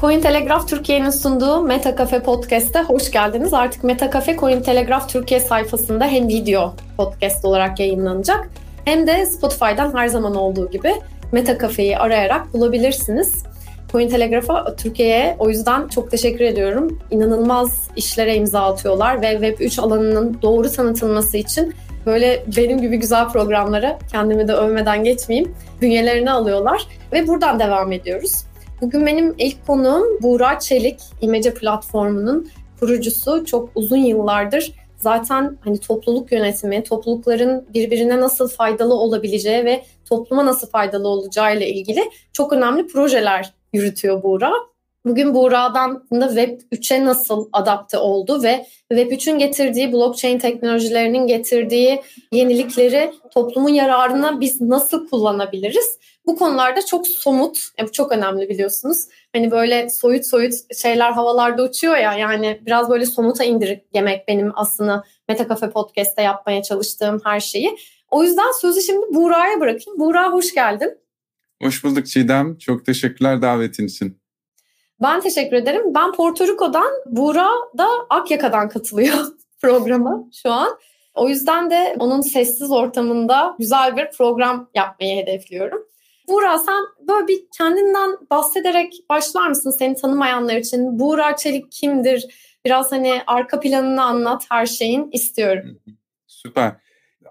Cointelegraph Türkiye'nin sunduğu Meta Cafe Podcast'te hoş geldiniz. Artık Meta Cafe Cointelegraph Türkiye sayfasında hem video podcast olarak yayınlanacak hem de Spotify'dan her zaman olduğu gibi Meta Cafe'yi arayarak bulabilirsiniz. Cointelegraph'a Türkiye'ye o yüzden çok teşekkür ediyorum. İnanılmaz işlere imza atıyorlar ve Web3 alanının doğru tanıtılması için böyle benim gibi güzel programlara kendimi de övmeden geçmeyeyim bünyelerini alıyorlar ve buradan devam ediyoruz. Bugün benim ilk konuğum Buğra Çelik, İmece platformunun kurucusu. Çok uzun yıllardır zaten hani topluluk yönetimi, toplulukların birbirine nasıl faydalı olabileceği ve topluma nasıl faydalı olacağı ile ilgili çok önemli projeler yürütüyor Buğra. Bugün Buğra'dan da Web 3'e nasıl adapte oldu ve Web 3'ün getirdiği blockchain teknolojilerinin getirdiği yenilikleri toplumun yararına biz nasıl kullanabiliriz? Bu konularda çok somut, yani çok önemli biliyorsunuz. Hani böyle soyut soyut şeyler havalarda uçuyor ya yani biraz böyle somuta indirgemek benim aslında Meta Cafe Podcast'te yapmaya çalıştığım her şeyi. O yüzden sözü şimdi Buğra'ya bırakayım. Buğra hoş geldin. Hoş bulduk Çiğdem. Çok teşekkürler davetin için. Ben teşekkür ederim. Ben Porto Rico'dan, Buğra da Akyaka'dan katılıyor programa şu an. O yüzden de onun sessiz ortamında güzel bir program yapmayı hedefliyorum. Buğra sen böyle bir kendinden bahsederek başlar mısın seni tanımayanlar için? Buğra Çelik kimdir? Biraz hani arka planını anlat her şeyin istiyorum. Süper.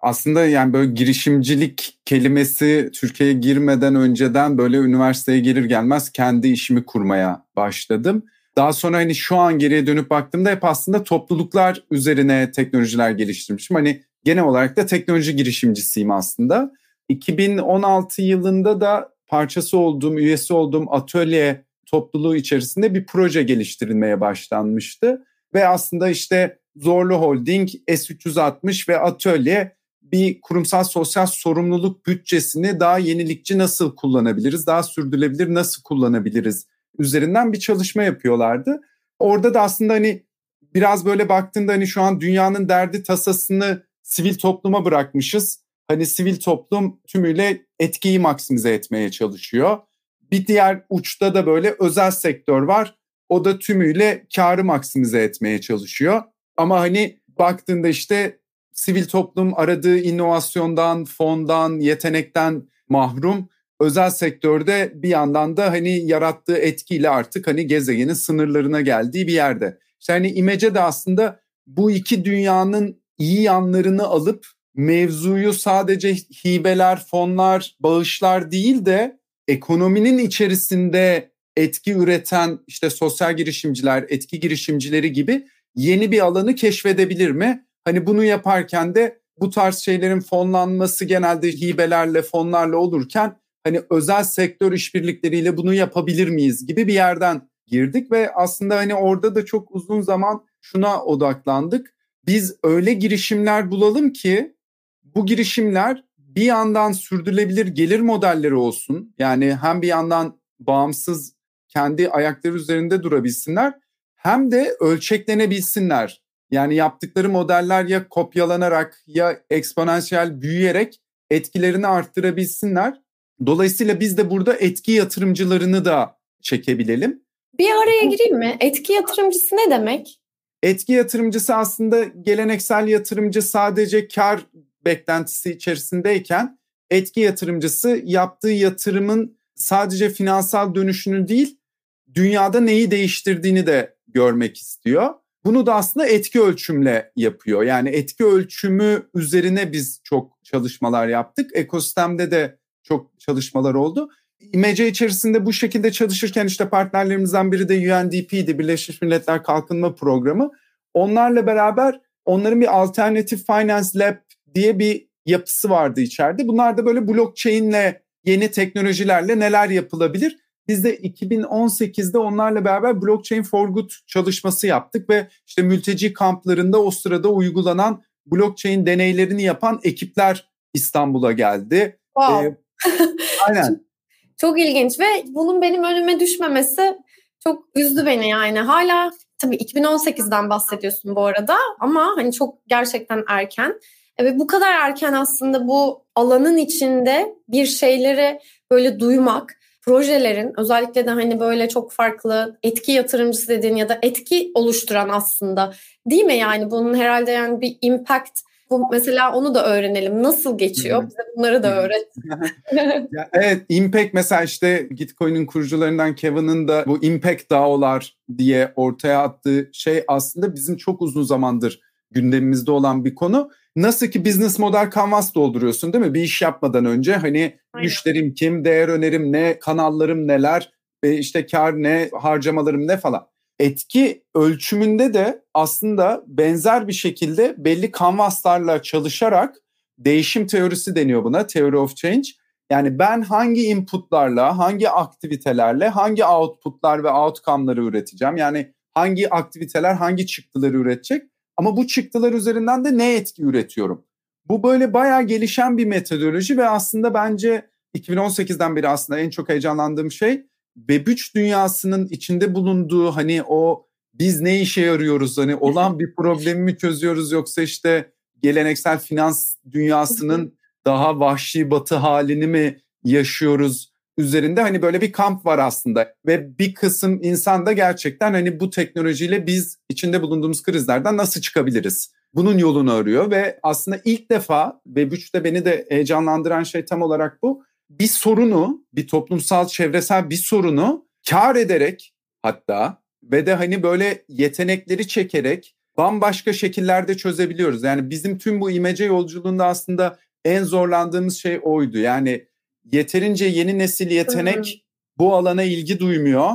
Aslında yani böyle girişimcilik kelimesi Türkiye'ye girmeden önceden böyle üniversiteye gelir gelmez kendi işimi kurmaya başladım. Daha sonra hani şu an geriye dönüp baktığımda hep aslında topluluklar üzerine teknolojiler geliştirmişim. Hani genel olarak da teknoloji girişimcisiyim aslında. 2016 yılında da parçası olduğum, üyesi olduğum atölye topluluğu içerisinde bir proje geliştirilmeye başlanmıştı. Ve aslında işte Zorlu Holding, S360 ve Atölye bir kurumsal sosyal sorumluluk bütçesini daha yenilikçi nasıl kullanabiliriz, daha sürdürülebilir nasıl kullanabiliriz üzerinden bir çalışma yapıyorlardı. Orada da aslında hani biraz böyle baktığında hani şu an dünyanın derdi tasasını sivil topluma bırakmışız hani sivil toplum tümüyle etkiyi maksimize etmeye çalışıyor. Bir diğer uçta da böyle özel sektör var. O da tümüyle karı maksimize etmeye çalışıyor. Ama hani baktığında işte sivil toplum aradığı inovasyondan, fondan, yetenekten mahrum. Özel sektörde bir yandan da hani yarattığı etkiyle artık hani gezegenin sınırlarına geldiği bir yerde. İşte hani imece de aslında bu iki dünyanın iyi yanlarını alıp mevzuyu sadece hibeler, fonlar, bağışlar değil de ekonominin içerisinde etki üreten işte sosyal girişimciler, etki girişimcileri gibi yeni bir alanı keşfedebilir mi? Hani bunu yaparken de bu tarz şeylerin fonlanması genelde hibelerle, fonlarla olurken hani özel sektör işbirlikleriyle bunu yapabilir miyiz gibi bir yerden girdik ve aslında hani orada da çok uzun zaman şuna odaklandık. Biz öyle girişimler bulalım ki bu girişimler bir yandan sürdürülebilir gelir modelleri olsun. Yani hem bir yandan bağımsız kendi ayakları üzerinde durabilsinler hem de ölçeklenebilsinler. Yani yaptıkları modeller ya kopyalanarak ya eksponansiyel büyüyerek etkilerini arttırabilsinler. Dolayısıyla biz de burada etki yatırımcılarını da çekebilelim. Bir araya gireyim mi? Etki yatırımcısı ne demek? Etki yatırımcısı aslında geleneksel yatırımcı sadece kar beklentisi içerisindeyken etki yatırımcısı yaptığı yatırımın sadece finansal dönüşünü değil dünyada neyi değiştirdiğini de görmek istiyor. Bunu da aslında etki ölçümle yapıyor. Yani etki ölçümü üzerine biz çok çalışmalar yaptık. Ekosistemde de çok çalışmalar oldu. İmece içerisinde bu şekilde çalışırken işte partnerlerimizden biri de UNDP'di, Birleşmiş Milletler Kalkınma Programı. Onlarla beraber onların bir alternatif finance lab diye bir yapısı vardı içeride. Bunlar da böyle blockchain'le yeni teknolojilerle neler yapılabilir? Biz de 2018'de onlarla beraber Blockchain for Good çalışması yaptık ve işte mülteci kamplarında o sırada uygulanan blockchain deneylerini yapan ekipler İstanbul'a geldi. Wow. Ee, aynen. çok ilginç ve bunun benim önüme düşmemesi çok üzdü beni yani. Hala tabii 2018'den bahsediyorsun bu arada ama hani çok gerçekten erken. Ve bu kadar erken aslında bu alanın içinde bir şeyleri böyle duymak, projelerin özellikle de hani böyle çok farklı etki yatırımcısı dediğin ya da etki oluşturan aslında değil mi yani bunun herhalde yani bir impact bu mesela onu da öğrenelim. Nasıl geçiyor? Bize bunları da öğret. evet, Impact mesela işte Gitcoin'in kurucularından Kevin'in de bu Impact DAO'lar diye ortaya attığı şey aslında bizim çok uzun zamandır gündemimizde olan bir konu. Nasıl ki business model canvas dolduruyorsun değil mi? Bir iş yapmadan önce hani Aynen. müşterim kim, değer önerim ne, kanallarım neler, işte kar ne, harcamalarım ne falan etki ölçümünde de aslında benzer bir şekilde belli kanvaslarla çalışarak değişim teorisi deniyor buna, theory of change. Yani ben hangi inputlarla, hangi aktivitelerle, hangi outputlar ve outcome'ları üreteceğim? Yani hangi aktiviteler hangi çıktıları üretecek? Ama bu çıktılar üzerinden de ne etki üretiyorum? Bu böyle bayağı gelişen bir metodoloji ve aslında bence 2018'den beri aslında en çok heyecanlandığım şey Web3 dünyasının içinde bulunduğu hani o biz ne işe yarıyoruz hani olan bir problemi mi çözüyoruz yoksa işte geleneksel finans dünyasının daha vahşi batı halini mi yaşıyoruz üzerinde hani böyle bir kamp var aslında ve bir kısım insan da gerçekten hani bu teknolojiyle biz içinde bulunduğumuz krizlerden nasıl çıkabiliriz? Bunun yolunu arıyor ve aslında ilk defa Web3'te beni de heyecanlandıran şey tam olarak bu bir sorunu, bir toplumsal çevresel bir sorunu kar ederek hatta ve de hani böyle yetenekleri çekerek bambaşka şekillerde çözebiliyoruz. Yani bizim tüm bu imece yolculuğunda aslında en zorlandığımız şey oydu. Yani yeterince yeni nesil yetenek bu alana ilgi duymuyor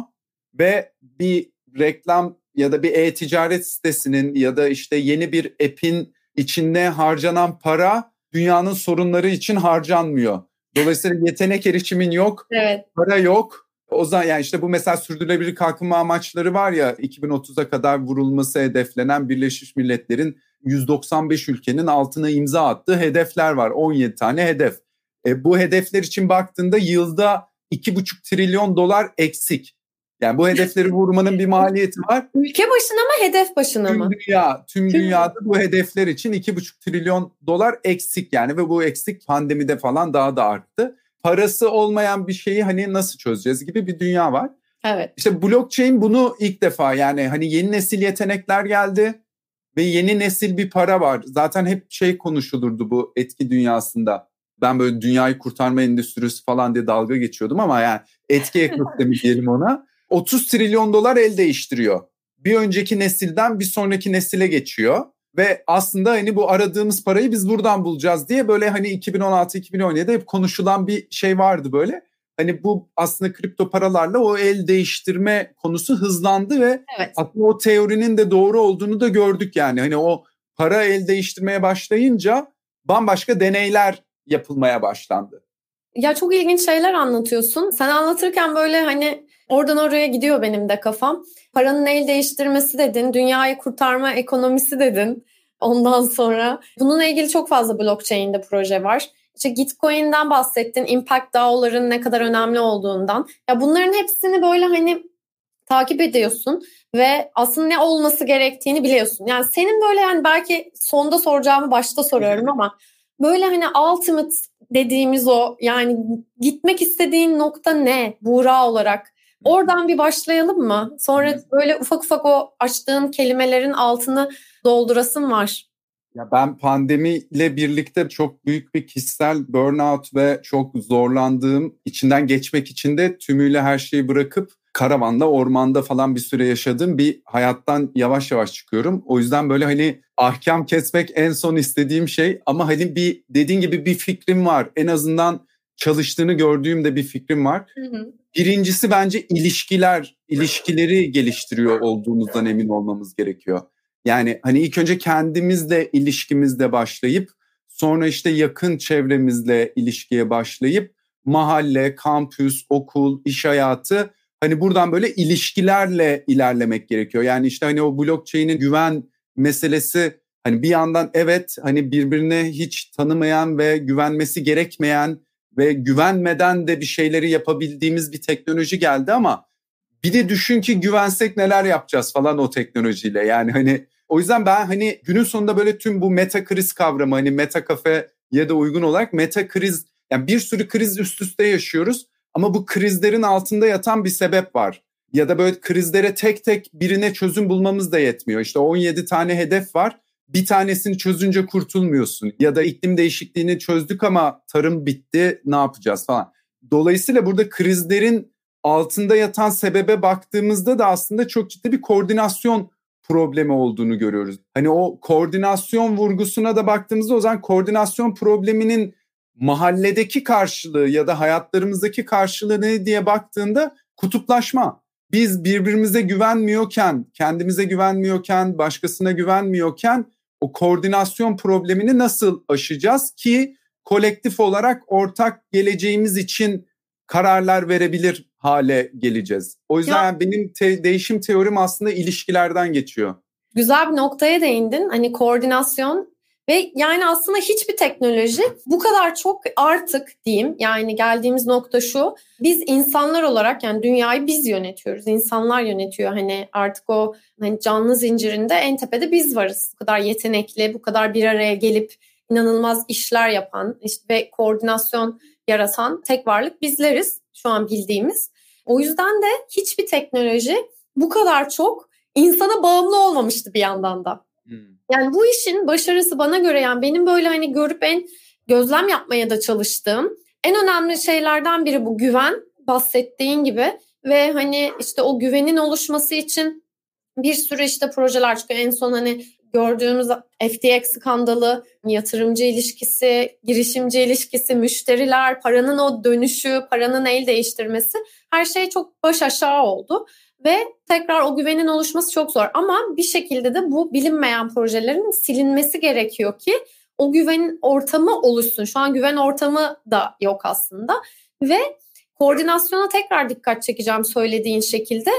ve bir reklam ya da bir e-ticaret sitesinin ya da işte yeni bir app'in içinde harcanan para dünyanın sorunları için harcanmıyor. Dolayısıyla yetenek erişimin yok, evet. para yok. O zaman yani işte bu mesela sürdürülebilir kalkınma amaçları var ya 2030'a kadar vurulması hedeflenen Birleşmiş Milletler'in 195 ülkenin altına imza attığı hedefler var. 17 tane hedef. E, bu hedefler için baktığında yılda 2,5 trilyon dolar eksik. Yani bu hedefleri vurmanın bir maliyeti var. Ülke başına mı hedef başına tüm mı? Dünya, tüm, tüm dünyada bu hedefler için 2,5 trilyon dolar eksik yani ve bu eksik pandemide falan daha da arttı. Parası olmayan bir şeyi hani nasıl çözeceğiz gibi bir dünya var. Evet. İşte blockchain bunu ilk defa yani hani yeni nesil yetenekler geldi ve yeni nesil bir para var. Zaten hep şey konuşulurdu bu etki dünyasında. Ben böyle dünyayı kurtarma endüstrisi falan diye dalga geçiyordum ama yani etki ekosistemi diyelim ona. 30 trilyon dolar el değiştiriyor. Bir önceki nesilden bir sonraki nesile geçiyor ve aslında hani bu aradığımız parayı biz buradan bulacağız diye böyle hani 2016-2017'de hep konuşulan bir şey vardı böyle. Hani bu aslında kripto paralarla o el değiştirme konusu hızlandı ve evet. aslında o teorinin de doğru olduğunu da gördük yani. Hani o para el değiştirmeye başlayınca bambaşka deneyler yapılmaya başlandı. Ya çok ilginç şeyler anlatıyorsun. Sen anlatırken böyle hani oradan oraya gidiyor benim de kafam. Paranın el değiştirmesi dedin, dünyayı kurtarma ekonomisi dedin. Ondan sonra bununla ilgili çok fazla blockchain'de proje var. İşte Gitcoin'den bahsettin, impact DAO'ların ne kadar önemli olduğundan. Ya bunların hepsini böyle hani takip ediyorsun ve aslında ne olması gerektiğini biliyorsun. Yani senin böyle yani belki sonda soracağımı başta soruyorum ama böyle hani ultimate dediğimiz o yani gitmek istediğin nokta ne Buğra olarak? Oradan bir başlayalım mı? Sonra böyle ufak ufak o açtığın kelimelerin altını doldurasın var. Ya ben pandemiyle birlikte çok büyük bir kişisel burnout ve çok zorlandığım, içinden geçmek için de tümüyle her şeyi bırakıp karavanda, ormanda falan bir süre yaşadığım bir hayattan yavaş yavaş çıkıyorum. O yüzden böyle hani ahkam kesmek en son istediğim şey ama hani bir dediğin gibi bir fikrim var. En azından çalıştığını gördüğümde bir fikrim var. Hı hı. Birincisi bence ilişkiler, ilişkileri geliştiriyor olduğumuzdan emin olmamız gerekiyor. Yani hani ilk önce kendimizle ilişkimizle başlayıp sonra işte yakın çevremizle ilişkiye başlayıp mahalle, kampüs, okul, iş hayatı hani buradan böyle ilişkilerle ilerlemek gerekiyor. Yani işte hani o blockchain'in güven meselesi hani bir yandan evet hani birbirine hiç tanımayan ve güvenmesi gerekmeyen ve güvenmeden de bir şeyleri yapabildiğimiz bir teknoloji geldi ama bir de düşün ki güvensek neler yapacağız falan o teknolojiyle. Yani hani o yüzden ben hani günün sonunda böyle tüm bu meta kriz kavramı hani meta kafe ya da uygun olarak meta kriz yani bir sürü kriz üst üste yaşıyoruz Ama bu krizlerin altında yatan bir sebep var. Ya da böyle krizlere tek tek birine çözüm bulmamız da yetmiyor. İşte 17 tane hedef var. Bir tanesini çözünce kurtulmuyorsun. Ya da iklim değişikliğini çözdük ama tarım bitti ne yapacağız falan. Dolayısıyla burada krizlerin altında yatan sebebe baktığımızda da aslında çok ciddi bir koordinasyon problemi olduğunu görüyoruz. Hani o koordinasyon vurgusuna da baktığımızda o zaman koordinasyon probleminin mahalledeki karşılığı ya da hayatlarımızdaki karşılığı ne diye baktığında kutuplaşma. Biz birbirimize güvenmiyorken, kendimize güvenmiyorken, başkasına güvenmiyorken o koordinasyon problemini nasıl aşacağız ki kolektif olarak ortak geleceğimiz için kararlar verebilir hale geleceğiz. O yüzden ya, benim te- değişim teorim aslında ilişkilerden geçiyor. Güzel bir noktaya değindin. Hani koordinasyon ve yani aslında hiçbir teknoloji bu kadar çok artık diyeyim yani geldiğimiz nokta şu. Biz insanlar olarak yani dünyayı biz yönetiyoruz. İnsanlar yönetiyor. Hani artık o hani canlı zincirinde en tepede biz varız. Bu kadar yetenekli, bu kadar bir araya gelip inanılmaz işler yapan işte ve koordinasyon yaratan tek varlık bizleriz şu an bildiğimiz. O yüzden de hiçbir teknoloji bu kadar çok insana bağımlı olmamıştı bir yandan da. Yani bu işin başarısı bana göre yani benim böyle hani görüp en gözlem yapmaya da çalıştığım en önemli şeylerden biri bu güven bahsettiğin gibi ve hani işte o güvenin oluşması için bir sürü işte projeler çıkıyor. En son hani gördüğümüz FTX skandalı, yatırımcı ilişkisi, girişimci ilişkisi, müşteriler, paranın o dönüşü, paranın el değiştirmesi her şey çok baş aşağı oldu. Ve tekrar o güvenin oluşması çok zor. Ama bir şekilde de bu bilinmeyen projelerin silinmesi gerekiyor ki o güven ortamı oluşsun. Şu an güven ortamı da yok aslında. Ve koordinasyona tekrar dikkat çekeceğim söylediğin şekilde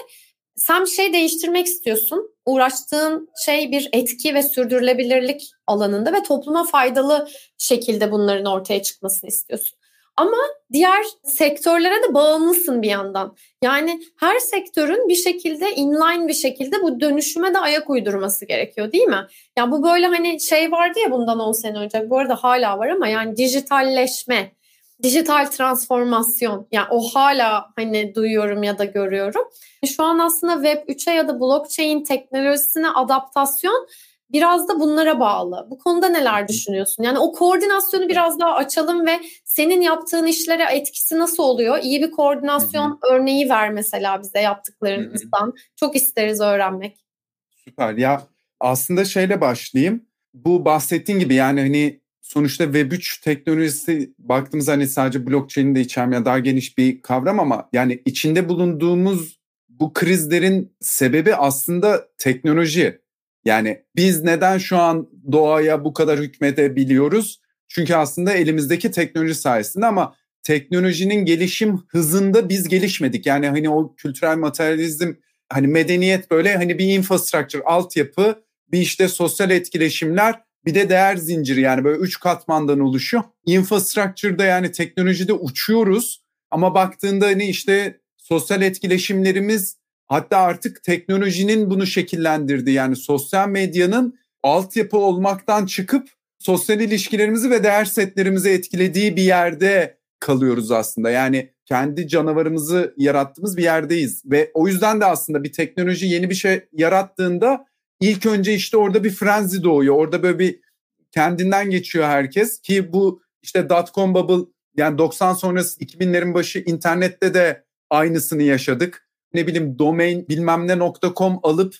sen bir şey değiştirmek istiyorsun. Uğraştığın şey bir etki ve sürdürülebilirlik alanında ve topluma faydalı şekilde bunların ortaya çıkmasını istiyorsun. Ama diğer sektörlere de bağımlısın bir yandan. Yani her sektörün bir şekilde inline bir şekilde bu dönüşüme de ayak uydurması gerekiyor değil mi? Ya bu böyle hani şey vardı ya bundan 10 sene önce. Bu arada hala var ama yani dijitalleşme, dijital transformasyon. Yani o hala hani duyuyorum ya da görüyorum. Şu an aslında Web 3'e ya da blockchain teknolojisine adaptasyon biraz da bunlara bağlı. Bu konuda neler düşünüyorsun? Yani o koordinasyonu biraz daha açalım ve senin yaptığın işlere etkisi nasıl oluyor? İyi bir koordinasyon Hı-hı. örneği ver mesela bize yaptıklarınızdan. Hı-hı. Çok isteriz öğrenmek. Süper. Ya aslında şeyle başlayayım. Bu bahsettiğin gibi yani hani sonuçta Web3 teknolojisi baktığımız hani sadece blockchain'i de içermeyen daha geniş bir kavram ama yani içinde bulunduğumuz bu krizlerin sebebi aslında teknoloji. Yani biz neden şu an doğaya bu kadar hükmedebiliyoruz? Çünkü aslında elimizdeki teknoloji sayesinde ama teknolojinin gelişim hızında biz gelişmedik. Yani hani o kültürel materyalizm hani medeniyet böyle hani bir infrastructure, altyapı, bir işte sosyal etkileşimler, bir de değer zinciri yani böyle üç katmandan oluşuyor. Infrastructure'da yani teknolojide uçuyoruz ama baktığında hani işte sosyal etkileşimlerimiz hatta artık teknolojinin bunu şekillendirdi. Yani sosyal medyanın altyapı olmaktan çıkıp sosyal ilişkilerimizi ve değer setlerimizi etkilediği bir yerde kalıyoruz aslında. Yani kendi canavarımızı yarattığımız bir yerdeyiz ve o yüzden de aslında bir teknoloji yeni bir şey yarattığında ilk önce işte orada bir frenzy doğuyor. Orada böyle bir kendinden geçiyor herkes ki bu işte dot-com bubble yani 90 sonrası 2000'lerin başı internette de aynısını yaşadık. Ne bileyim domain bilmem ne .com alıp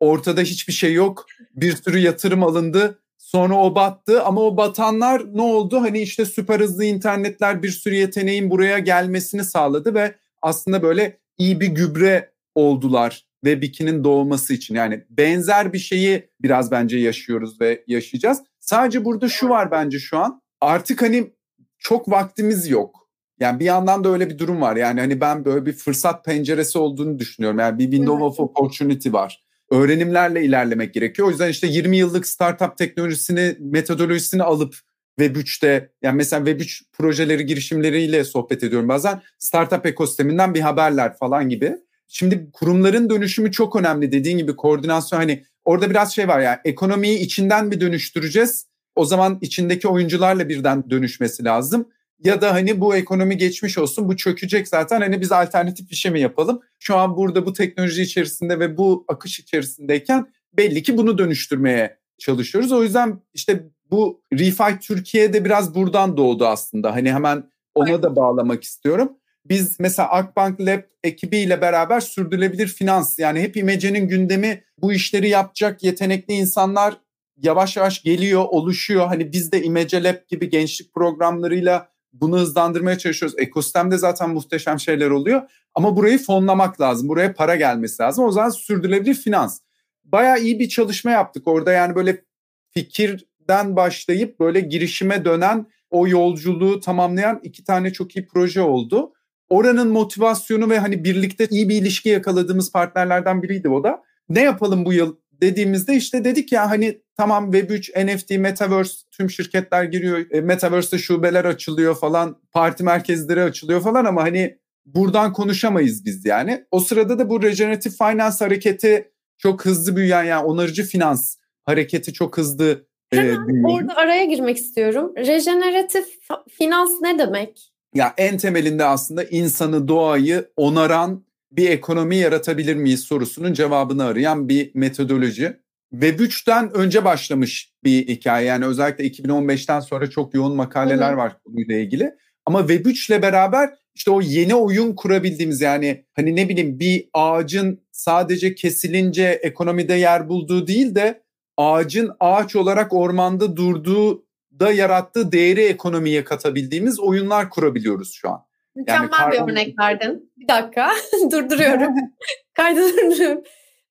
ortada hiçbir şey yok. Bir sürü yatırım alındı. Sonra o battı ama o batanlar ne oldu? Hani işte süper hızlı internetler bir sürü yeteneğin buraya gelmesini sağladı ve aslında böyle iyi bir gübre oldular Web 2'nin doğması için. Yani benzer bir şeyi biraz bence yaşıyoruz ve yaşayacağız. Sadece burada şu var bence şu an. Artık hani çok vaktimiz yok. Yani bir yandan da öyle bir durum var. Yani hani ben böyle bir fırsat penceresi olduğunu düşünüyorum. Yani bir window of opportunity var. Öğrenimlerle ilerlemek gerekiyor. O yüzden işte 20 yıllık startup teknolojisini, metodolojisini alıp Web 3'te yani mesela Web 3 projeleri, girişimleriyle sohbet ediyorum bazen. Startup ekosisteminden bir haberler falan gibi. Şimdi kurumların dönüşümü çok önemli. Dediğin gibi koordinasyon hani orada biraz şey var yani ekonomiyi içinden bir dönüştüreceğiz. O zaman içindeki oyuncularla birden dönüşmesi lazım. Ya da hani bu ekonomi geçmiş olsun bu çökecek zaten hani biz alternatif bir şey mi yapalım? Şu an burada bu teknoloji içerisinde ve bu akış içerisindeyken belli ki bunu dönüştürmeye çalışıyoruz. O yüzden işte bu Refi Türkiye'de biraz buradan doğdu aslında. Hani hemen ona da bağlamak istiyorum. Biz mesela Akbank Lab ekibiyle beraber sürdürülebilir finans yani hep İmece'nin gündemi bu işleri yapacak yetenekli insanlar yavaş yavaş geliyor, oluşuyor. Hani biz de İmece Lab gibi gençlik programlarıyla bunu hızlandırmaya çalışıyoruz. Ekosistemde zaten muhteşem şeyler oluyor. Ama burayı fonlamak lazım. Buraya para gelmesi lazım. O zaman sürdürülebilir finans. Bayağı iyi bir çalışma yaptık orada. Yani böyle fikirden başlayıp böyle girişime dönen o yolculuğu tamamlayan iki tane çok iyi proje oldu. Oranın motivasyonu ve hani birlikte iyi bir ilişki yakaladığımız partnerlerden biriydi o da. Ne yapalım bu yıl dediğimizde işte dedik ya hani tamam Web3, NFT, Metaverse tüm şirketler giriyor. E, Metaverse'de şubeler açılıyor falan, parti merkezleri açılıyor falan ama hani buradan konuşamayız biz yani. O sırada da bu regenerative finance hareketi çok hızlı büyüyen yani onarıcı finans hareketi çok hızlı e, Hemen e, orada araya girmek istiyorum. Regeneratif finans ne demek? Ya en temelinde aslında insanı, doğayı onaran bir ekonomi yaratabilir miyiz sorusunun cevabını arayan bir metodoloji. Web 3'ten önce başlamış bir hikaye. Yani özellikle 2015'ten sonra çok yoğun makaleler Hı-hı. var konuyla ilgili. Ama Web 3 ile beraber işte o yeni oyun kurabildiğimiz yani hani ne bileyim bir ağacın sadece kesilince ekonomide yer bulduğu değil de ağacın ağaç olarak ormanda durduğu da yarattığı değeri ekonomiye katabildiğimiz oyunlar kurabiliyoruz şu an. Mükemmel yani bir örnek verdin. Bir dakika durduruyorum. Kaydı durduruyorum.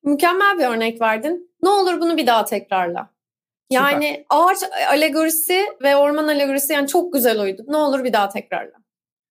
Mükemmel bir örnek verdin. Ne olur bunu bir daha tekrarla. Yani Süper. ağaç alegorisi ve orman alegorisi yani çok güzel uydu. Ne olur bir daha tekrarla.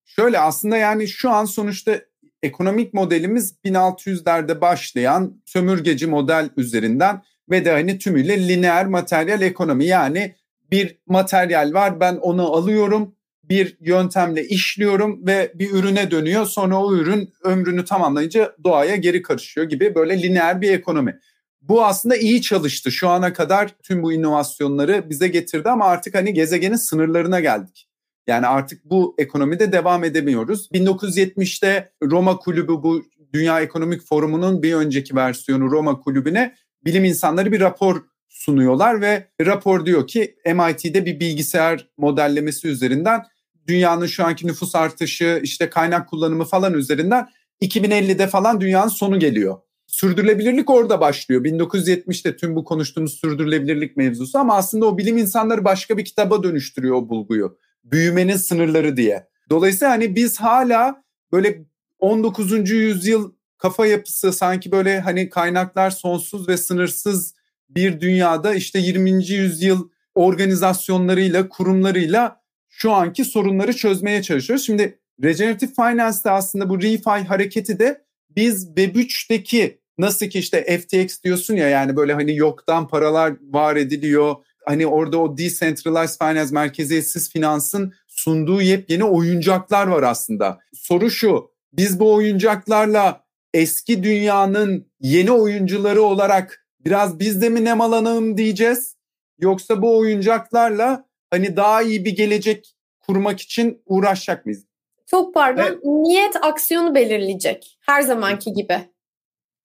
Şöyle aslında yani şu an sonuçta ekonomik modelimiz 1600'lerde başlayan sömürgeci model üzerinden ve de hani tümüyle lineer materyal ekonomi yani bir materyal var ben onu alıyorum bir yöntemle işliyorum ve bir ürüne dönüyor. Sonra o ürün ömrünü tamamlayınca doğaya geri karışıyor gibi böyle lineer bir ekonomi. Bu aslında iyi çalıştı. Şu ana kadar tüm bu inovasyonları bize getirdi ama artık hani gezegenin sınırlarına geldik. Yani artık bu ekonomide devam edemiyoruz. 1970'te Roma Kulübü bu Dünya Ekonomik Forumu'nun bir önceki versiyonu Roma Kulübü'ne bilim insanları bir rapor sunuyorlar ve rapor diyor ki MIT'de bir bilgisayar modellemesi üzerinden dünyanın şu anki nüfus artışı, işte kaynak kullanımı falan üzerinden 2050'de falan dünyanın sonu geliyor. Sürdürülebilirlik orada başlıyor. 1970'te tüm bu konuştuğumuz sürdürülebilirlik mevzusu ama aslında o bilim insanları başka bir kitaba dönüştürüyor o bulguyu. Büyümenin sınırları diye. Dolayısıyla hani biz hala böyle 19. yüzyıl kafa yapısı sanki böyle hani kaynaklar sonsuz ve sınırsız bir dünyada işte 20. yüzyıl organizasyonlarıyla, kurumlarıyla şu anki sorunları çözmeye çalışıyoruz. Şimdi Regenerative Finance'da aslında bu refi hareketi de biz Web3'teki nasıl ki işte FTX diyorsun ya yani böyle hani yoktan paralar var ediliyor. Hani orada o decentralized finance, merkeziyetsiz finansın sunduğu yepyeni oyuncaklar var aslında. Soru şu, biz bu oyuncaklarla eski dünyanın yeni oyuncuları olarak biraz biz de mi nemalanalım diyeceğiz? Yoksa bu oyuncaklarla hani daha iyi bir gelecek kurmak için uğraşacak mıyız? Çok pardon. Evet. Niyet aksiyonu belirleyecek. Her zamanki gibi.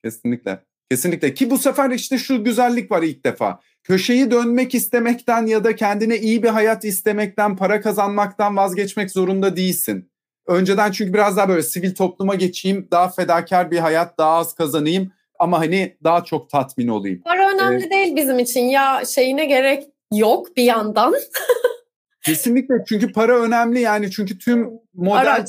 Kesinlikle. Kesinlikle ki bu sefer işte şu güzellik var ilk defa. Köşeyi dönmek istemekten ya da kendine iyi bir hayat istemekten, para kazanmaktan vazgeçmek zorunda değilsin. Önceden çünkü biraz daha böyle sivil topluma geçeyim, daha fedakar bir hayat, daha az kazanayım ama hani daha çok tatmin olayım. Para önemli ee, değil bizim için ya şeyine gerek yok bir yandan. Kesinlikle çünkü para önemli yani çünkü tüm model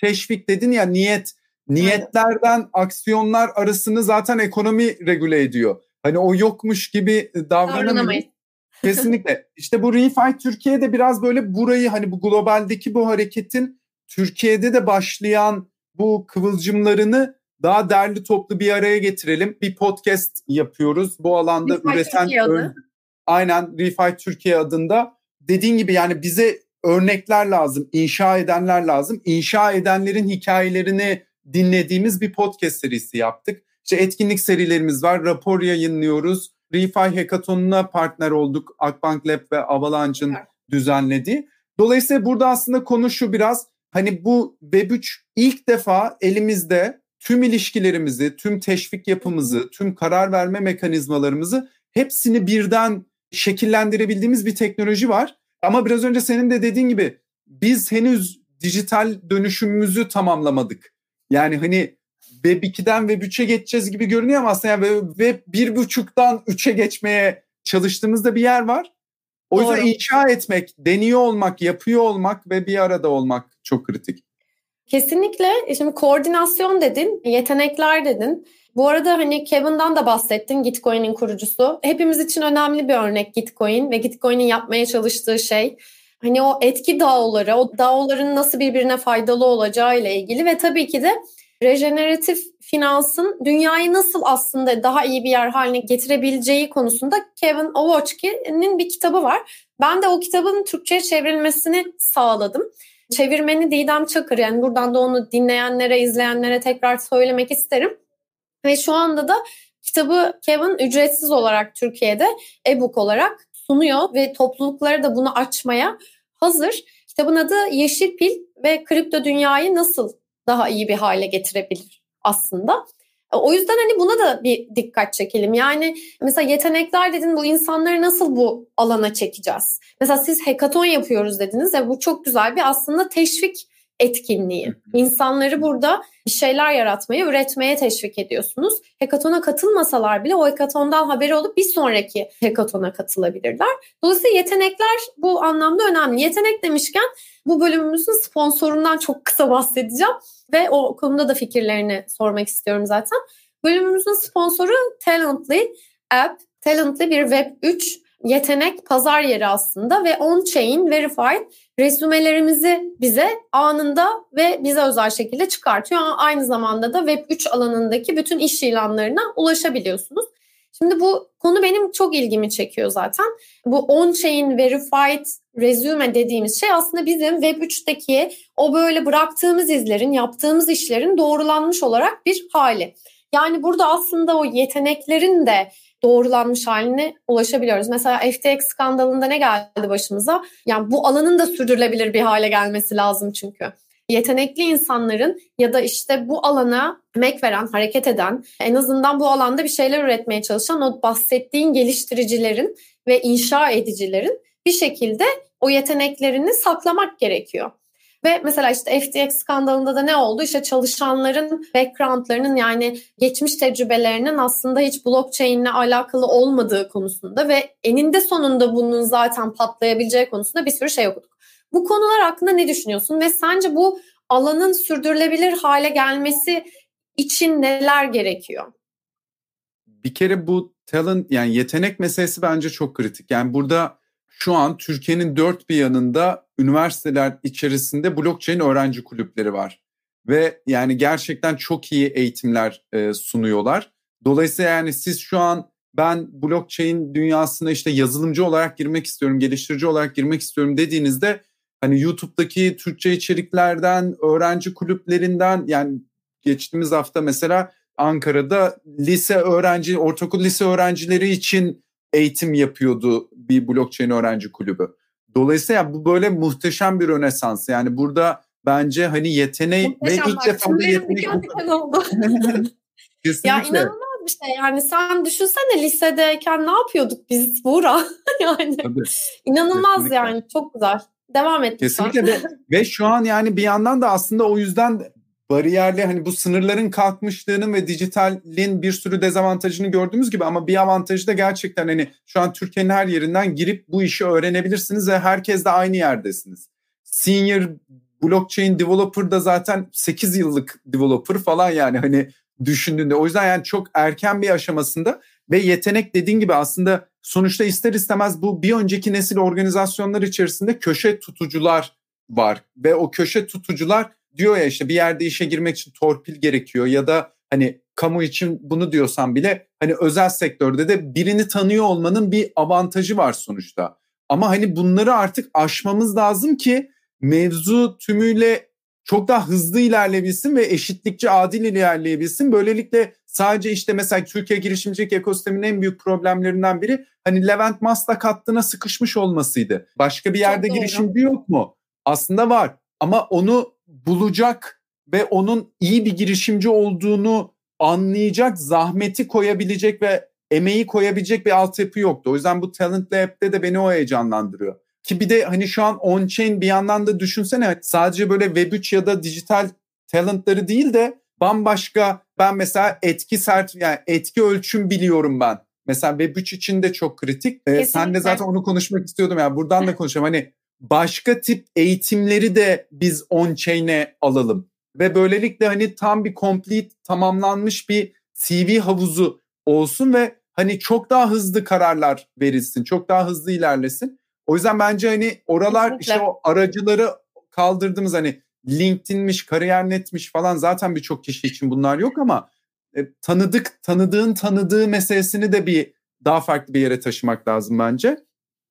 teşvik dedin ya niyet niyetlerden aksiyonlar arasını zaten ekonomi regüle ediyor. Hani o yokmuş gibi davranamayız. Kesinlikle. İşte bu Refi Türkiye'de biraz böyle burayı hani bu globaldeki bu hareketin Türkiye'de de başlayan bu kıvılcımlarını daha derli toplu bir araya getirelim. Bir podcast yapıyoruz. Bu alanda Refi üreten aynen Refi Türkiye adında. Dediğin gibi yani bize örnekler lazım, inşa edenler lazım. İnşa edenlerin hikayelerini dinlediğimiz bir podcast serisi yaptık. İşte etkinlik serilerimiz var, rapor yayınlıyoruz. Refi Hackathon'una partner olduk. Akbank Lab ve Avalanche'ın düzenlediği. Dolayısıyla burada aslında konu şu biraz hani bu Web3 ilk defa elimizde tüm ilişkilerimizi, tüm teşvik yapımızı, tüm karar verme mekanizmalarımızı hepsini birden şekillendirebildiğimiz bir teknoloji var. Ama biraz önce senin de dediğin gibi biz henüz dijital dönüşümümüzü tamamlamadık. Yani hani Web 2'den Web 3'e geçeceğiz gibi görünüyor ama aslında yani Web 1.5'dan 3'e geçmeye çalıştığımızda bir yer var. O yüzden Doğru. inşa etmek, deniyor olmak, yapıyor olmak ve bir arada olmak çok kritik. Kesinlikle. E, şimdi koordinasyon dedin, yetenekler dedin. Bu arada hani Kevin'dan da bahsettin Gitcoin'in kurucusu. Hepimiz için önemli bir örnek Gitcoin ve Gitcoin'in yapmaya çalıştığı şey. Hani o etki dağları, o dağların nasıl birbirine faydalı olacağı ile ilgili ve tabii ki de rejeneratif finansın dünyayı nasıl aslında daha iyi bir yer haline getirebileceği konusunda Kevin Owochki'nin bir kitabı var. Ben de o kitabın Türkçe'ye çevrilmesini sağladım. Çevirmeni Didem Çakır yani buradan da onu dinleyenlere, izleyenlere tekrar söylemek isterim. Ve şu anda da kitabı Kevin ücretsiz olarak Türkiye'de e-book olarak sunuyor ve toplulukları da bunu açmaya hazır. Kitabın adı Yeşil Pil ve kripto dünyayı nasıl daha iyi bir hale getirebilir aslında. O yüzden hani buna da bir dikkat çekelim. Yani mesela yetenekler dedin bu insanları nasıl bu alana çekeceğiz? Mesela siz hekaton yapıyoruz dediniz ve bu çok güzel bir aslında teşvik etkinliği. İnsanları burada bir şeyler yaratmaya, üretmeye teşvik ediyorsunuz. Hekatona katılmasalar bile o hekatondan haberi olup bir sonraki hekatona katılabilirler. Dolayısıyla yetenekler bu anlamda önemli. Yetenek demişken bu bölümümüzün sponsorundan çok kısa bahsedeceğim ve o konuda da fikirlerini sormak istiyorum zaten. Bölümümüzün sponsoru Talently App. Talently bir Web3 yetenek pazar yeri aslında ve on-chain verified resümelerimizi bize anında ve bize özel şekilde çıkartıyor. Aynı zamanda da Web3 alanındaki bütün iş ilanlarına ulaşabiliyorsunuz. Şimdi bu konu benim çok ilgimi çekiyor zaten. Bu on-chain verified resume dediğimiz şey aslında bizim Web3'teki o böyle bıraktığımız izlerin, yaptığımız işlerin doğrulanmış olarak bir hali. Yani burada aslında o yeteneklerin de doğrulanmış haline ulaşabiliyoruz. Mesela FTX skandalında ne geldi başımıza? Yani bu alanın da sürdürülebilir bir hale gelmesi lazım çünkü. Yetenekli insanların ya da işte bu alana emek veren, hareket eden, en azından bu alanda bir şeyler üretmeye çalışan o bahsettiğin geliştiricilerin ve inşa edicilerin bir şekilde o yeteneklerini saklamak gerekiyor. Ve mesela işte FTX skandalında da ne oldu? İşte çalışanların backgroundlarının yani geçmiş tecrübelerinin aslında hiç blockchain ile alakalı olmadığı konusunda ve eninde sonunda bunun zaten patlayabileceği konusunda bir sürü şey okuduk. Bu konular hakkında ne düşünüyorsun ve sence bu alanın sürdürülebilir hale gelmesi için neler gerekiyor? Bir kere bu talent yani yetenek meselesi bence çok kritik. Yani burada şu an Türkiye'nin dört bir yanında üniversiteler içerisinde blockchain öğrenci kulüpleri var. Ve yani gerçekten çok iyi eğitimler e, sunuyorlar. Dolayısıyla yani siz şu an ben blockchain dünyasına işte yazılımcı olarak girmek istiyorum, geliştirici olarak girmek istiyorum dediğinizde hani YouTube'daki Türkçe içeriklerden, öğrenci kulüplerinden yani geçtiğimiz hafta mesela Ankara'da lise öğrenci, ortaokul lise öğrencileri için eğitim yapıyordu bir blockchain öğrenci kulübü. Dolayısıyla bu böyle muhteşem bir rönesans. Yani burada bence hani yeteneği muhteşem ve ilk defa da yetenek oldu. Ya inanılmaz bir şey. Yani sen düşünsene lisedeyken ne yapıyorduk biz Buğra? yani Tabii. inanılmaz Kesinlikle. yani çok güzel. Devam et. Kesinlikle ve, ve şu an yani bir yandan da aslında o yüzden bariyerli hani bu sınırların kalkmışlığının ve dijitalin bir sürü dezavantajını gördüğümüz gibi ama bir avantajı da gerçekten hani şu an Türkiye'nin her yerinden girip bu işi öğrenebilirsiniz ve herkes de aynı yerdesiniz. Senior blockchain developer da zaten 8 yıllık developer falan yani hani düşündüğünde. O yüzden yani çok erken bir aşamasında ve yetenek dediğin gibi aslında sonuçta ister istemez bu bir önceki nesil organizasyonlar içerisinde köşe tutucular var ve o köşe tutucular diyor ya işte bir yerde işe girmek için torpil gerekiyor ya da hani kamu için bunu diyorsan bile hani özel sektörde de birini tanıyor olmanın bir avantajı var sonuçta. Ama hani bunları artık aşmamız lazım ki mevzu tümüyle çok daha hızlı ilerleyebilsin ve eşitlikçi adil ilerleyebilsin. Böylelikle sadece işte mesela Türkiye girişimcilik ekosisteminin en büyük problemlerinden biri hani Levent Maslak hattına sıkışmış olmasıydı. Başka bir yerde girişimci yok mu? Aslında var ama onu bulacak ve onun iyi bir girişimci olduğunu anlayacak, zahmeti koyabilecek ve emeği koyabilecek bir altyapı yoktu. O yüzden bu Talent Lab'de de beni o heyecanlandırıyor. Ki bir de hani şu an on-chain bir yandan da düşünsene sadece böyle Web3 ya da dijital talentları değil de bambaşka ben mesela etki sert yani etki ölçüm biliyorum ben. Mesela Web3 için de çok kritik. Ee, sen de zaten onu konuşmak istiyordum yani buradan da konuşalım. Hani başka tip eğitimleri de biz on-chain'e alalım. Ve böylelikle hani tam bir complete tamamlanmış bir CV havuzu olsun ve hani çok daha hızlı kararlar verilsin. Çok daha hızlı ilerlesin. O yüzden bence hani oralar Kesinlikle. işte o aracıları kaldırdığımız hani LinkedIn'miş, kariyer netmiş falan zaten birçok kişi için bunlar yok ama e, tanıdık, tanıdığın tanıdığı meselesini de bir daha farklı bir yere taşımak lazım bence.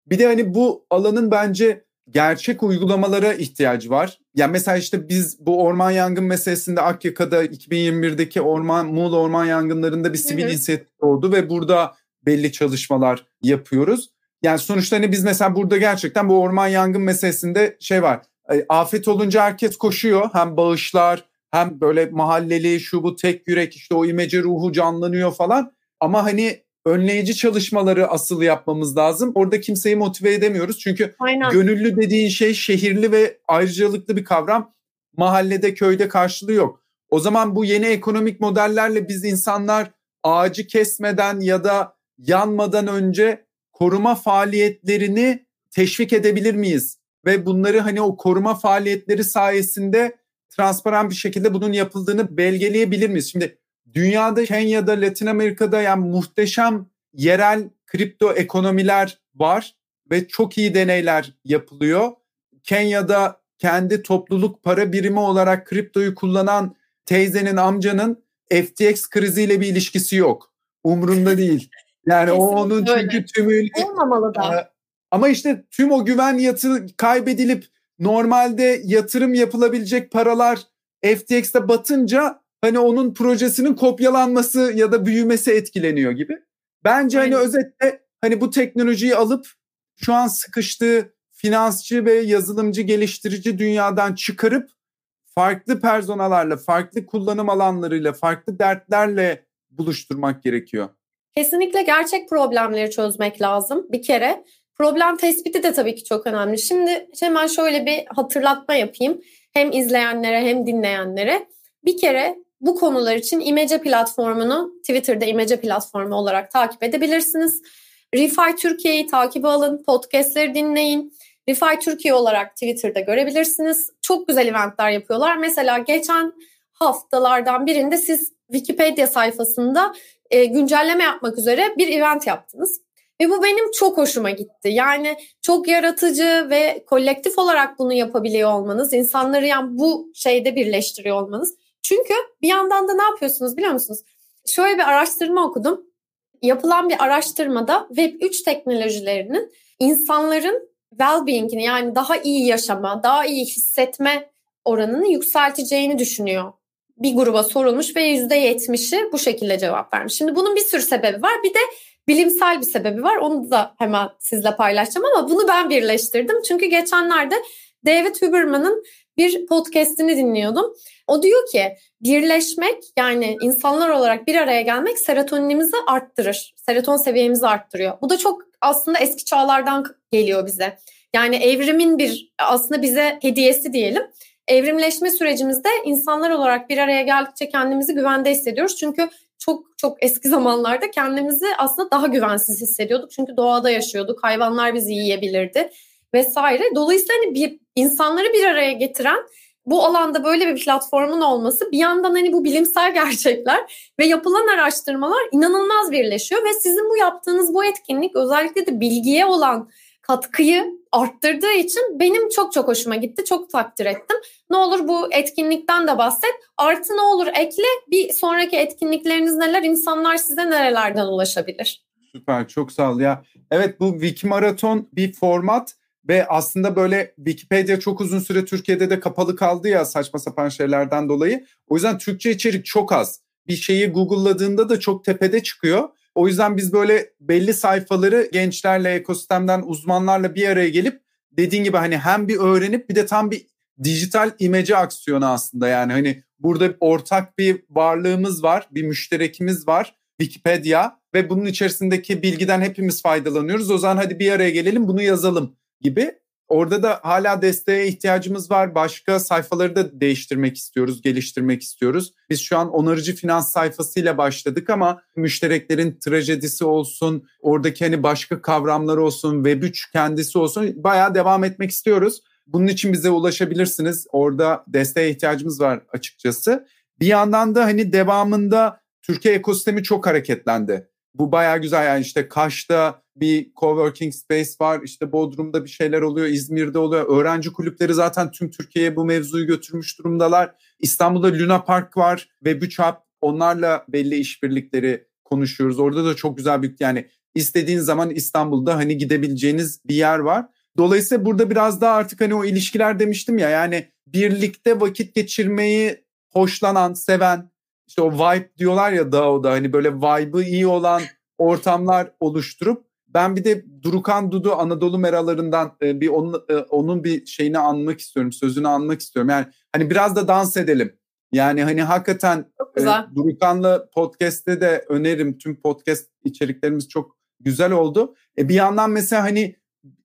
Bir de hani bu alanın bence gerçek uygulamalara ihtiyacı var. Yani mesela işte biz bu orman yangın meselesinde Akyaka'da 2021'deki orman Muğla orman yangınlarında bir sivil inisiyatif oldu ve burada belli çalışmalar yapıyoruz. Yani sonuçta hani biz mesela burada gerçekten bu orman yangın meselesinde şey var. Afet olunca herkes koşuyor. Hem bağışlar hem böyle mahalleli şu bu tek yürek işte o imece ruhu canlanıyor falan. Ama hani önleyici çalışmaları asıl yapmamız lazım. Orada kimseyi motive edemiyoruz. Çünkü Aynen. gönüllü dediğin şey şehirli ve ayrıcalıklı bir kavram. Mahallede, köyde karşılığı yok. O zaman bu yeni ekonomik modellerle biz insanlar ağacı kesmeden ya da yanmadan önce koruma faaliyetlerini teşvik edebilir miyiz? Ve bunları hani o koruma faaliyetleri sayesinde transparan bir şekilde bunun yapıldığını belgeleyebilir miyiz? Şimdi dünyada Kenya'da, Latin Amerika'da yani muhteşem yerel kripto ekonomiler var ve çok iyi deneyler yapılıyor. Kenya'da kendi topluluk para birimi olarak kriptoyu kullanan teyzenin amcanın FTX kriziyle bir ilişkisi yok. Umrunda değil. Yani o onun öyle. çünkü tümüyle olmamalı da. Ama işte tüm o güven yatı kaybedilip normalde yatırım yapılabilecek paralar FTX'te batınca hani onun projesinin kopyalanması ya da büyümesi etkileniyor gibi. Bence hani Aynen. hani özetle hani bu teknolojiyi alıp şu an sıkıştığı finansçı ve yazılımcı geliştirici dünyadan çıkarıp farklı personalarla, farklı kullanım alanlarıyla, farklı dertlerle buluşturmak gerekiyor. Kesinlikle gerçek problemleri çözmek lazım bir kere. Problem tespiti de tabii ki çok önemli. Şimdi hemen şöyle bir hatırlatma yapayım. Hem izleyenlere hem dinleyenlere. Bir kere bu konular için İmece platformunu Twitter'da İmece platformu olarak takip edebilirsiniz. Refi Türkiye'yi takip alın, podcastleri dinleyin. Refi Türkiye olarak Twitter'da görebilirsiniz. Çok güzel eventler yapıyorlar. Mesela geçen haftalardan birinde siz Wikipedia sayfasında e, güncelleme yapmak üzere bir event yaptınız. Ve bu benim çok hoşuma gitti. Yani çok yaratıcı ve kolektif olarak bunu yapabiliyor olmanız, insanları yani bu şeyde birleştiriyor olmanız çünkü bir yandan da ne yapıyorsunuz biliyor musunuz? Şöyle bir araştırma okudum. Yapılan bir araştırmada Web3 teknolojilerinin insanların well-being'ini yani daha iyi yaşama, daha iyi hissetme oranını yükselteceğini düşünüyor. Bir gruba sorulmuş ve %70'i bu şekilde cevap vermiş. Şimdi bunun bir sürü sebebi var. Bir de bilimsel bir sebebi var. Onu da hemen sizle paylaşacağım ama bunu ben birleştirdim. Çünkü geçenlerde David Huberman'ın bir podcast'ini dinliyordum. O diyor ki birleşmek yani insanlar olarak bir araya gelmek serotoninimizi arttırır. Seroton seviyemizi arttırıyor. Bu da çok aslında eski çağlardan geliyor bize. Yani evrimin bir aslında bize hediyesi diyelim. Evrimleşme sürecimizde insanlar olarak bir araya geldikçe kendimizi güvende hissediyoruz. Çünkü çok çok eski zamanlarda kendimizi aslında daha güvensiz hissediyorduk. Çünkü doğada yaşıyorduk. Hayvanlar bizi yiyebilirdi vesaire. Dolayısıyla hani bir insanları bir araya getiren bu alanda böyle bir platformun olması bir yandan hani bu bilimsel gerçekler ve yapılan araştırmalar inanılmaz birleşiyor ve sizin bu yaptığınız bu etkinlik özellikle de bilgiye olan katkıyı arttırdığı için benim çok çok hoşuma gitti. Çok takdir ettim. Ne olur bu etkinlikten de bahset. Artı ne olur ekle. Bir sonraki etkinlikleriniz neler? İnsanlar size nerelerden ulaşabilir? Süper çok sağ ol ya. Evet bu Wikimaraton bir format ve aslında böyle Wikipedia çok uzun süre Türkiye'de de kapalı kaldı ya saçma sapan şeylerden dolayı. O yüzden Türkçe içerik çok az. bir şeyi Google'ladığında da çok tepede çıkıyor. O yüzden biz böyle belli sayfaları gençlerle, ekosistemden uzmanlarla bir araya gelip dediğin gibi hani hem bir öğrenip bir de tam bir dijital imece aksiyonu aslında yani hani burada ortak bir varlığımız var, bir müşterekimiz var Wikipedia ve bunun içerisindeki bilgiden hepimiz faydalanıyoruz. O zaman hadi bir araya gelelim bunu yazalım gibi. Orada da hala desteğe ihtiyacımız var. Başka sayfaları da değiştirmek istiyoruz, geliştirmek istiyoruz. Biz şu an onarıcı finans sayfasıyla başladık ama müştereklerin trajedisi olsun, oradaki hani başka kavramlar olsun, Web3 kendisi olsun bayağı devam etmek istiyoruz. Bunun için bize ulaşabilirsiniz. Orada desteğe ihtiyacımız var açıkçası. Bir yandan da hani devamında Türkiye ekosistemi çok hareketlendi. Bu bayağı güzel yani işte Kaş'ta bir coworking space var. işte Bodrum'da bir şeyler oluyor. İzmir'de oluyor. Öğrenci kulüpleri zaten tüm Türkiye'ye bu mevzuyu götürmüş durumdalar. İstanbul'da Luna Park var ve Bütçap. Onlarla belli işbirlikleri konuşuyoruz. Orada da çok güzel bir yani istediğin zaman İstanbul'da hani gidebileceğiniz bir yer var. Dolayısıyla burada biraz daha artık hani o ilişkiler demiştim ya yani birlikte vakit geçirmeyi hoşlanan, seven işte o vibe diyorlar ya DAO'da hani böyle vibe'ı iyi olan ortamlar oluşturup ben bir de Durukan Dudu Anadolu meralarından e, bir onun, e, onun bir şeyini anmak istiyorum, sözünü anmak istiyorum. Yani hani biraz da dans edelim. Yani hani hakikaten e, Durukan'la podcast'te de öneririm. Tüm podcast içeriklerimiz çok güzel oldu. E, bir yandan mesela hani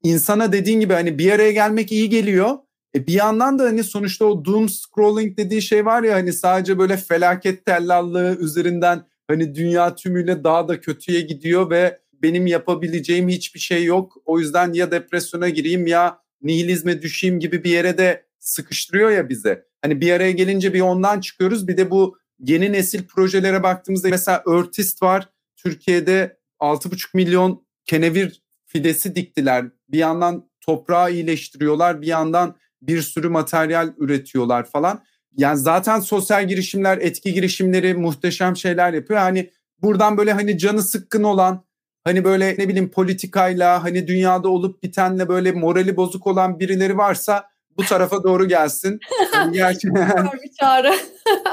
insana dediğin gibi hani bir araya gelmek iyi geliyor. E bir yandan da hani sonuçta o doom scrolling dediği şey var ya hani sadece böyle felaket tellallığı üzerinden hani dünya tümüyle daha da kötüye gidiyor ve benim yapabileceğim hiçbir şey yok. O yüzden ya depresyona gireyim ya nihilizme düşeyim gibi bir yere de sıkıştırıyor ya bize. Hani bir araya gelince bir ondan çıkıyoruz. Bir de bu yeni nesil projelere baktığımızda mesela Örtist var. Türkiye'de 6,5 milyon kenevir fidesi diktiler. Bir yandan toprağı iyileştiriyorlar, bir yandan bir sürü materyal üretiyorlar falan. Yani zaten sosyal girişimler, etki girişimleri muhteşem şeyler yapıyor. Hani buradan böyle hani canı sıkkın olan, hani böyle ne bileyim politikayla, hani dünyada olup bitenle böyle morali bozuk olan birileri varsa bu tarafa doğru gelsin. Yani gerçekten... bir çağrı.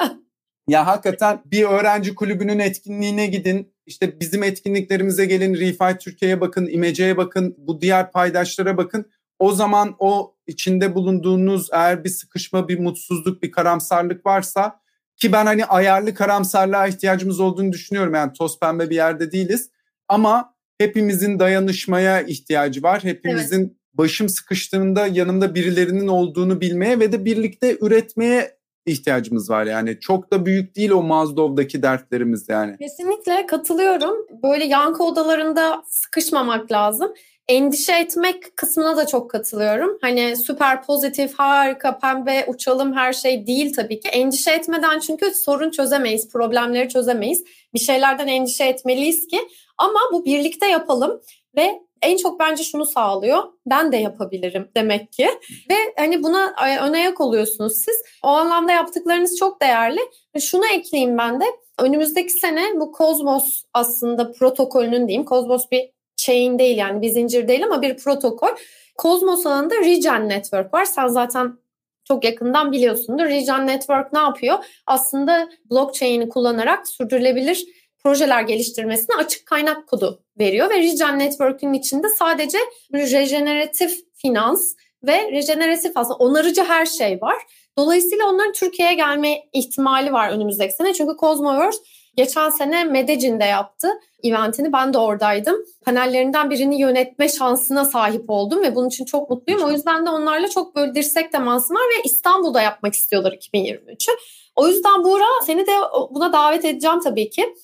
ya hakikaten bir öğrenci kulübünün etkinliğine gidin. İşte bizim etkinliklerimize gelin. Refi Türkiye'ye bakın, İmece'ye bakın, bu diğer paydaşlara bakın. O zaman o içinde bulunduğunuz eğer bir sıkışma, bir mutsuzluk, bir karamsarlık varsa ki ben hani ayarlı karamsarlığa ihtiyacımız olduğunu düşünüyorum. Yani toz pembe bir yerde değiliz. Ama hepimizin dayanışmaya ihtiyacı var. Hepimizin evet. başım sıkıştığında yanımda birilerinin olduğunu bilmeye ve de birlikte üretmeye ihtiyacımız var yani. Çok da büyük değil o Mazdov'daki dertlerimiz yani. Kesinlikle katılıyorum. Böyle yankı odalarında sıkışmamak lazım endişe etmek kısmına da çok katılıyorum. Hani süper pozitif, harika, pembe, uçalım her şey değil tabii ki. Endişe etmeden çünkü sorun çözemeyiz, problemleri çözemeyiz. Bir şeylerden endişe etmeliyiz ki ama bu birlikte yapalım ve en çok bence şunu sağlıyor. Ben de yapabilirim demek ki. Ve hani buna ön ayak oluyorsunuz siz. O anlamda yaptıklarınız çok değerli. Şunu ekleyeyim ben de. Önümüzdeki sene bu Kozmos aslında protokolünün diyeyim. Kozmos bir chain değil yani bir zincir değil ama bir protokol. Kozmos alanında Regen Network var. Sen zaten çok yakından biliyorsundur. Regen Network ne yapıyor? Aslında blockchain'i kullanarak sürdürülebilir projeler geliştirmesine açık kaynak kodu veriyor ve Regen Network'ün içinde sadece rejeneratif finans ve rejeneratif aslında onarıcı her şey var. Dolayısıyla onların Türkiye'ye gelme ihtimali var önümüzdeki sene. Çünkü Cosmoverse Geçen sene Medecin'de yaptı eventini. Ben de oradaydım. Panellerinden birini yönetme şansına sahip oldum ve bunun için çok mutluyum. O yüzden de onlarla çok böyle dirsek temasım var ve İstanbul'da yapmak istiyorlar 2023'ü. O yüzden Buğra seni de buna davet edeceğim tabii ki.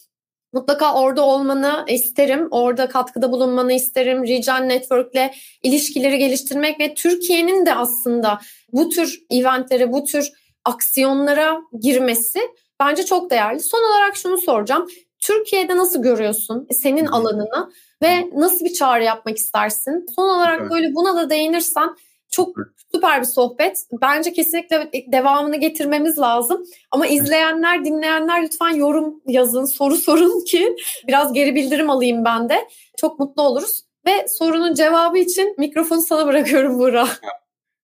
Mutlaka orada olmanı isterim. Orada katkıda bulunmanı isterim. Regen Network'le ilişkileri geliştirmek ve Türkiye'nin de aslında bu tür eventlere, bu tür aksiyonlara girmesi bence çok değerli. Son olarak şunu soracağım. Türkiye'de nasıl görüyorsun senin alanını ve nasıl bir çağrı yapmak istersin? Son olarak evet. böyle buna da değinirsen çok süper bir sohbet. Bence kesinlikle devamını getirmemiz lazım. Ama izleyenler, dinleyenler lütfen yorum yazın, soru sorun ki biraz geri bildirim alayım ben de. Çok mutlu oluruz. Ve sorunun cevabı için mikrofonu sana bırakıyorum Buğra.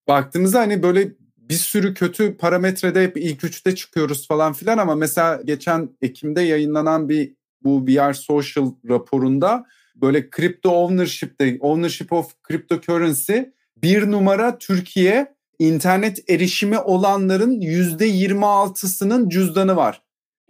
Baktığımızda hani böyle bir sürü kötü parametrede hep ilk üçte çıkıyoruz falan filan ama mesela geçen Ekim'de yayınlanan bir bu VR Social raporunda böyle crypto ownership'te ownership of cryptocurrency bir numara Türkiye internet erişimi olanların yüzde 26'sının cüzdanı var.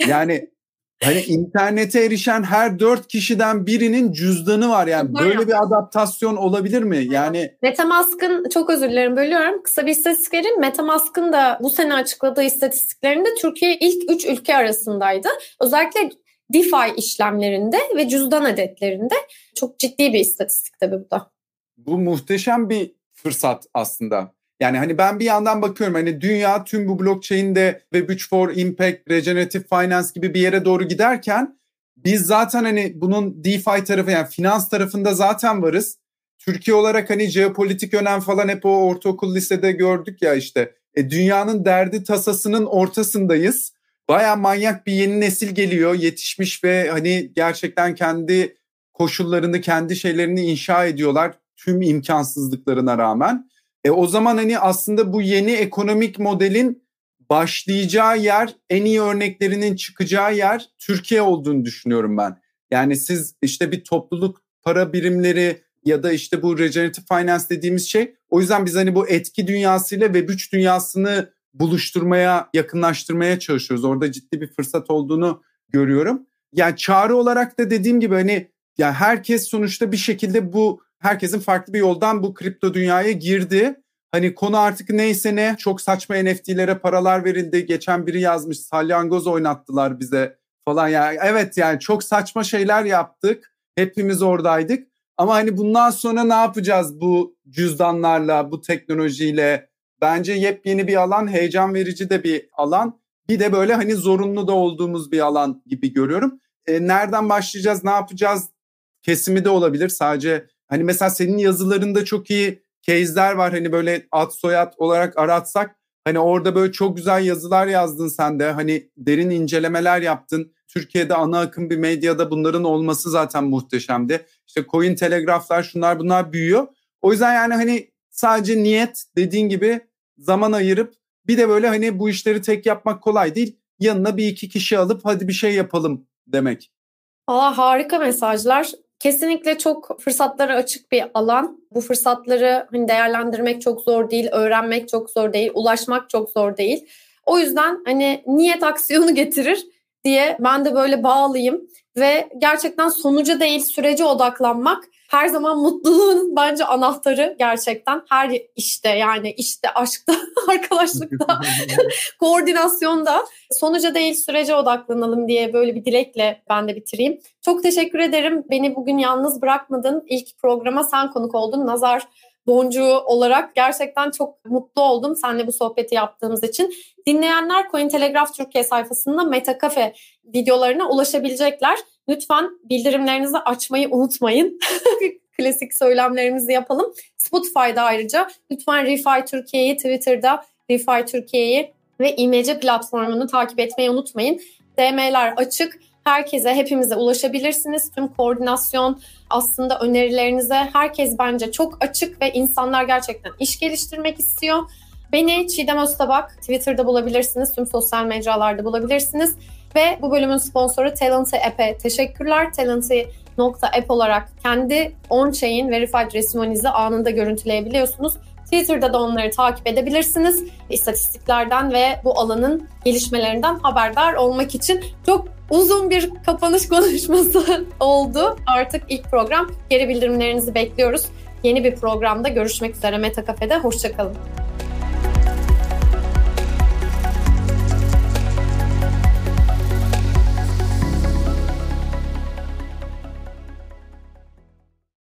Yani hani internete erişen her dört kişiden birinin cüzdanı var yani böyle bir adaptasyon olabilir mi? Yani Metamask'ın çok özür dilerim bölüyorum. Kısa bir istatistik vereyim. Metamask'ın da bu sene açıkladığı istatistiklerinde Türkiye ilk üç ülke arasındaydı. Özellikle DeFi işlemlerinde ve cüzdan adetlerinde çok ciddi bir istatistik tabii bu da. Bu muhteşem bir fırsat aslında. Yani hani ben bir yandan bakıyorum hani dünya tüm bu blockchain'de Web3 for Impact, Regenerative Finance gibi bir yere doğru giderken biz zaten hani bunun DeFi tarafı yani finans tarafında zaten varız. Türkiye olarak hani jeopolitik önem falan hep o ortaokul lisede gördük ya işte. E, dünyanın derdi tasasının ortasındayız. Baya manyak bir yeni nesil geliyor yetişmiş ve hani gerçekten kendi koşullarını kendi şeylerini inşa ediyorlar tüm imkansızlıklarına rağmen. E o zaman hani aslında bu yeni ekonomik modelin başlayacağı yer, en iyi örneklerinin çıkacağı yer Türkiye olduğunu düşünüyorum ben. Yani siz işte bir topluluk para birimleri ya da işte bu regenerative finance dediğimiz şey. O yüzden biz hani bu etki dünyasıyla ve güç dünyasını buluşturmaya, yakınlaştırmaya çalışıyoruz. Orada ciddi bir fırsat olduğunu görüyorum. Yani çağrı olarak da dediğim gibi hani yani herkes sonuçta bir şekilde bu herkesin farklı bir yoldan bu kripto dünyaya girdi. Hani konu artık neyse ne çok saçma NFT'lere paralar verildi. Geçen biri yazmış salyangoz oynattılar bize falan. Yani evet yani çok saçma şeyler yaptık. Hepimiz oradaydık. Ama hani bundan sonra ne yapacağız bu cüzdanlarla, bu teknolojiyle? Bence yepyeni bir alan, heyecan verici de bir alan. Bir de böyle hani zorunlu da olduğumuz bir alan gibi görüyorum. E, nereden başlayacağız, ne yapacağız kesimi de olabilir. Sadece Hani mesela senin yazılarında çok iyi case'ler var. Hani böyle ad soyad olarak aratsak hani orada böyle çok güzel yazılar yazdın sen de. Hani derin incelemeler yaptın. Türkiye'de ana akım bir medyada bunların olması zaten muhteşemdi. İşte coin telegraflar şunlar bunlar büyüyor. O yüzden yani hani sadece niyet dediğin gibi zaman ayırıp bir de böyle hani bu işleri tek yapmak kolay değil. Yanına bir iki kişi alıp hadi bir şey yapalım demek. Valla harika mesajlar. Kesinlikle çok fırsatlara açık bir alan. Bu fırsatları hani değerlendirmek çok zor değil, öğrenmek çok zor değil, ulaşmak çok zor değil. O yüzden hani niyet aksiyonu getirir diye ben de böyle bağlıyım ve gerçekten sonuca değil sürece odaklanmak her zaman mutluluğun bence anahtarı gerçekten her işte yani işte aşkta, arkadaşlıkta, koordinasyonda sonuca değil sürece odaklanalım diye böyle bir dilekle ben de bitireyim. Çok teşekkür ederim. Beni bugün yalnız bırakmadın. İlk programa sen konuk oldun. Nazar boncuğu olarak gerçekten çok mutlu oldum seninle bu sohbeti yaptığımız için. Dinleyenler Cointelegraph Türkiye sayfasında Metakafe videolarına ulaşabilecekler. Lütfen bildirimlerinizi açmayı unutmayın. Klasik söylemlerimizi yapalım. Spotify'da ayrıca lütfen Refi Türkiye'yi Twitter'da Refi Türkiye'yi ve İmece platformunu takip etmeyi unutmayın. DM'ler açık. Herkese, hepimize ulaşabilirsiniz. Tüm koordinasyon, aslında önerilerinize herkes bence çok açık ve insanlar gerçekten iş geliştirmek istiyor. Beni Çiğdem Öztabak Twitter'da bulabilirsiniz, tüm sosyal mecralarda bulabilirsiniz. Ve bu bölümün sponsoru Talenty App'e teşekkürler. Talenty.app olarak kendi on-chain verified resimonizi anında görüntüleyebiliyorsunuz. Twitter'da da onları takip edebilirsiniz. İstatistiklerden ve bu alanın gelişmelerinden haberdar olmak için çok uzun bir kapanış konuşması oldu. Artık ilk program geri bildirimlerinizi bekliyoruz. Yeni bir programda görüşmek üzere Meta Cafe'de. Hoşçakalın.